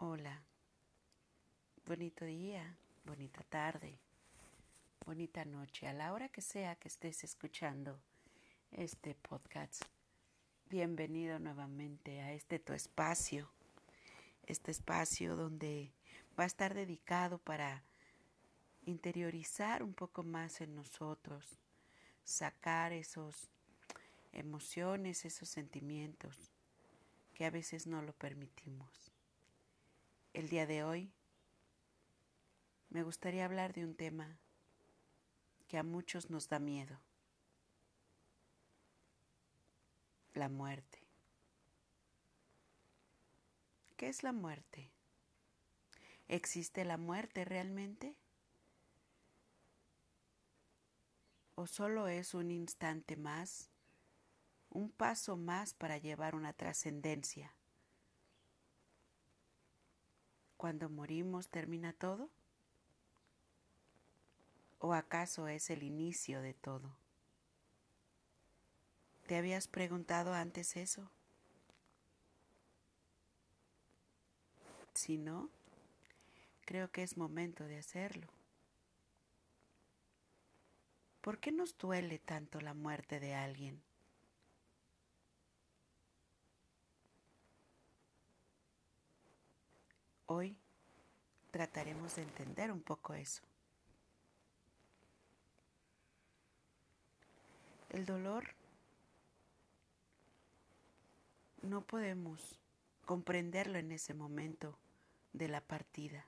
Hola, bonito día, bonita tarde, bonita noche, a la hora que sea que estés escuchando este podcast. Bienvenido nuevamente a este tu espacio, este espacio donde va a estar dedicado para interiorizar un poco más en nosotros, sacar esos emociones, esos sentimientos que a veces no lo permitimos. El día de hoy me gustaría hablar de un tema que a muchos nos da miedo. La muerte. ¿Qué es la muerte? ¿Existe la muerte realmente? ¿O solo es un instante más, un paso más para llevar una trascendencia? Cuando morimos termina todo? ¿O acaso es el inicio de todo? ¿Te habías preguntado antes eso? Si no, creo que es momento de hacerlo. ¿Por qué nos duele tanto la muerte de alguien? Hoy trataremos de entender un poco eso. El dolor no podemos comprenderlo en ese momento de la partida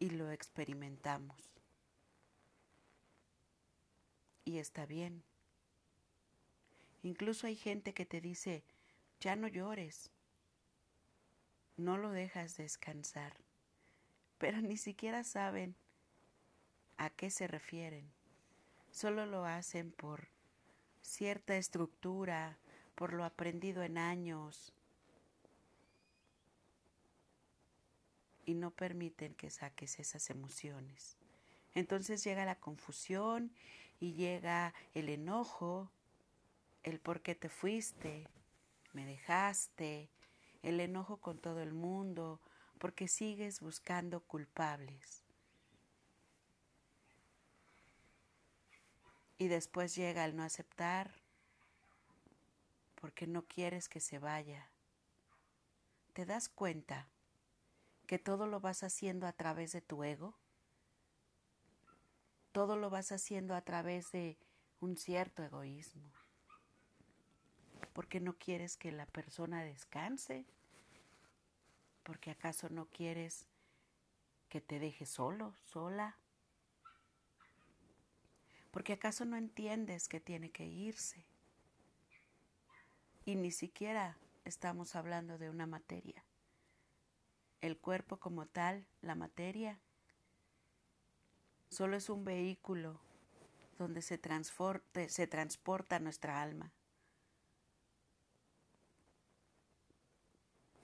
y lo experimentamos. Y está bien. Incluso hay gente que te dice, ya no llores, no lo dejas descansar, pero ni siquiera saben a qué se refieren. Solo lo hacen por cierta estructura, por lo aprendido en años, y no permiten que saques esas emociones. Entonces llega la confusión y llega el enojo, el por qué te fuiste, me dejaste, el enojo con todo el mundo, porque sigues buscando culpables. Y después llega el no aceptar, porque no quieres que se vaya. ¿Te das cuenta que todo lo vas haciendo a través de tu ego? Todo lo vas haciendo a través de un cierto egoísmo. Porque no quieres que la persona descanse porque acaso no quieres que te deje solo, sola. Porque acaso no entiendes que tiene que irse. Y ni siquiera estamos hablando de una materia. El cuerpo como tal, la materia, solo es un vehículo donde se, se transporta nuestra alma.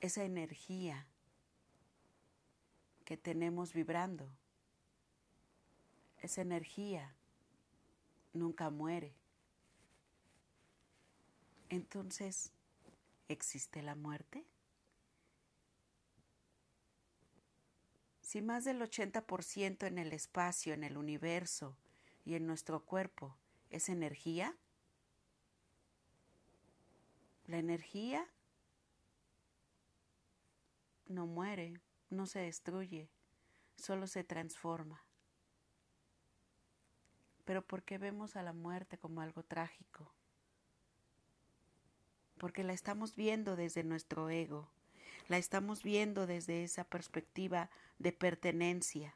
Esa energía que tenemos vibrando. Esa energía nunca muere. Entonces, ¿existe la muerte? Si más del 80% en el espacio, en el universo y en nuestro cuerpo es energía, la energía no muere, no se destruye, solo se transforma. Pero ¿por qué vemos a la muerte como algo trágico? Porque la estamos viendo desde nuestro ego, la estamos viendo desde esa perspectiva de pertenencia.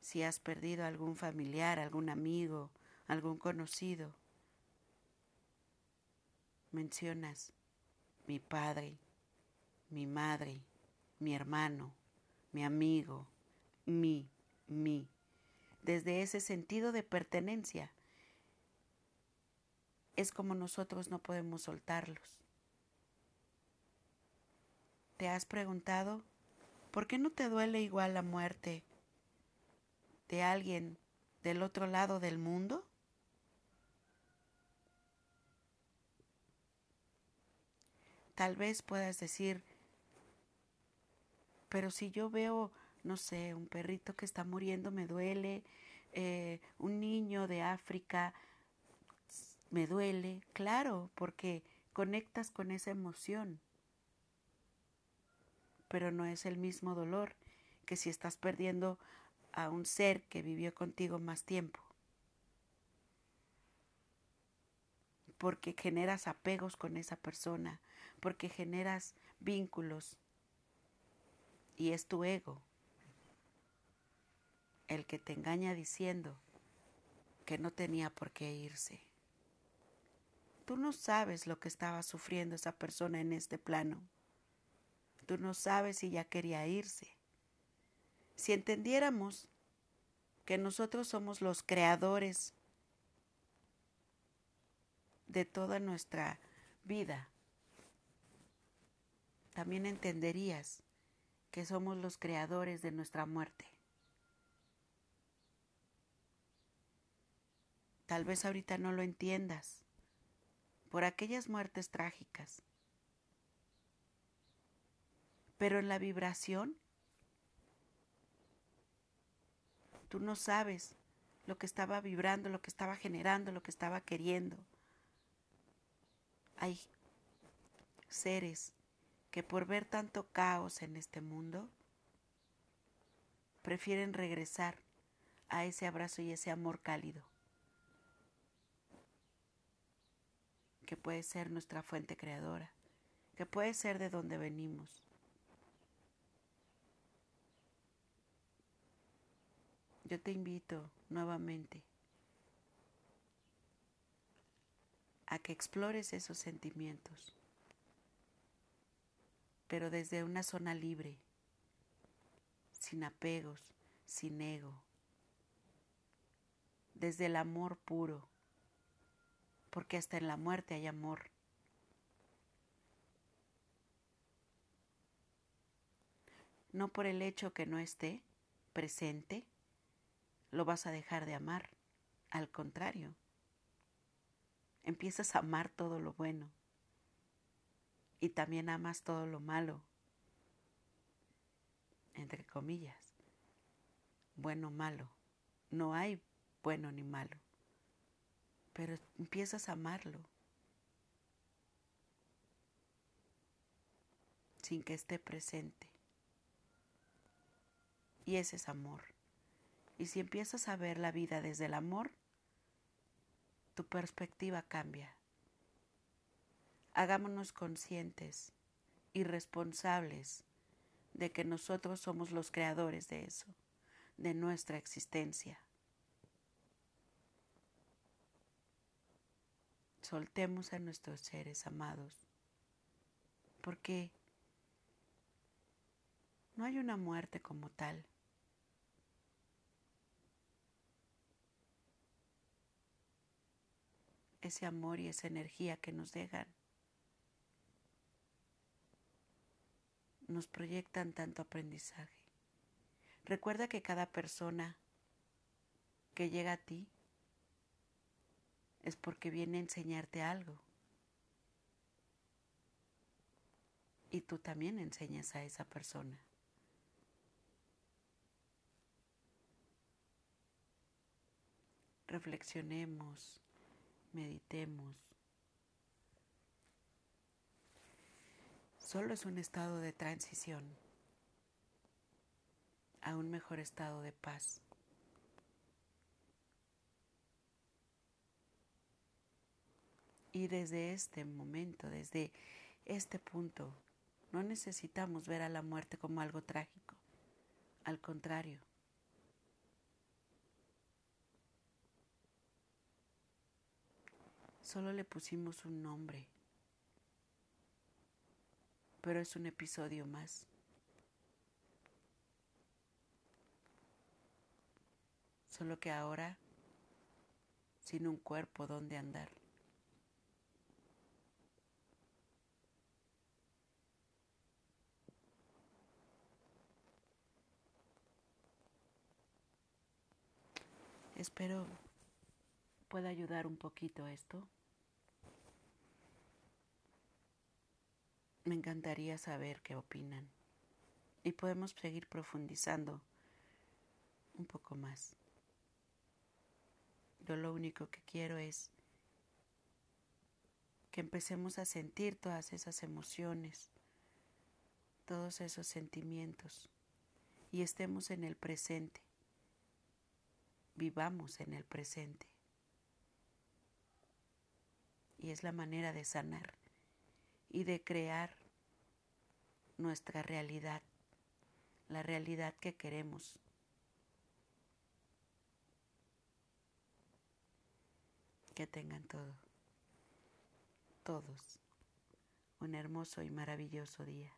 Si has perdido algún familiar, algún amigo, algún conocido, mencionas mi padre, mi madre, mi hermano, mi amigo, mi, mi, desde ese sentido de pertenencia. Es como nosotros no podemos soltarlos. ¿Te has preguntado por qué no te duele igual la muerte de alguien del otro lado del mundo? Tal vez puedas decir, pero si yo veo, no sé, un perrito que está muriendo, me duele, eh, un niño de África, me duele, claro, porque conectas con esa emoción, pero no es el mismo dolor que si estás perdiendo a un ser que vivió contigo más tiempo. Porque generas apegos con esa persona, porque generas vínculos y es tu ego el que te engaña diciendo que no tenía por qué irse. Tú no sabes lo que estaba sufriendo esa persona en este plano. Tú no sabes si ya quería irse. Si entendiéramos que nosotros somos los creadores de toda nuestra vida, también entenderías que somos los creadores de nuestra muerte. Tal vez ahorita no lo entiendas, por aquellas muertes trágicas. Pero en la vibración, tú no sabes lo que estaba vibrando, lo que estaba generando, lo que estaba queriendo. Hay seres que por ver tanto caos en este mundo, prefieren regresar a ese abrazo y ese amor cálido. que puede ser nuestra fuente creadora, que puede ser de donde venimos. Yo te invito nuevamente a que explores esos sentimientos, pero desde una zona libre, sin apegos, sin ego, desde el amor puro porque hasta en la muerte hay amor. No por el hecho que no esté presente, lo vas a dejar de amar. Al contrario, empiezas a amar todo lo bueno y también amas todo lo malo, entre comillas, bueno, malo. No hay bueno ni malo pero empiezas a amarlo sin que esté presente. Y ese es amor. Y si empiezas a ver la vida desde el amor, tu perspectiva cambia. Hagámonos conscientes y responsables de que nosotros somos los creadores de eso, de nuestra existencia. soltemos a nuestros seres amados, porque no hay una muerte como tal. Ese amor y esa energía que nos dejan nos proyectan tanto aprendizaje. Recuerda que cada persona que llega a ti es porque viene a enseñarte algo. Y tú también enseñas a esa persona. Reflexionemos, meditemos. Solo es un estado de transición a un mejor estado de paz. Y desde este momento, desde este punto, no necesitamos ver a la muerte como algo trágico. Al contrario. Solo le pusimos un nombre. Pero es un episodio más. Solo que ahora sin un cuerpo donde andar. Espero pueda ayudar un poquito esto. Me encantaría saber qué opinan y podemos seguir profundizando un poco más. Yo lo único que quiero es que empecemos a sentir todas esas emociones, todos esos sentimientos y estemos en el presente, vivamos en el presente. Y es la manera de sanar y de crear nuestra realidad, la realidad que queremos. Que tengan todo, todos, un hermoso y maravilloso día.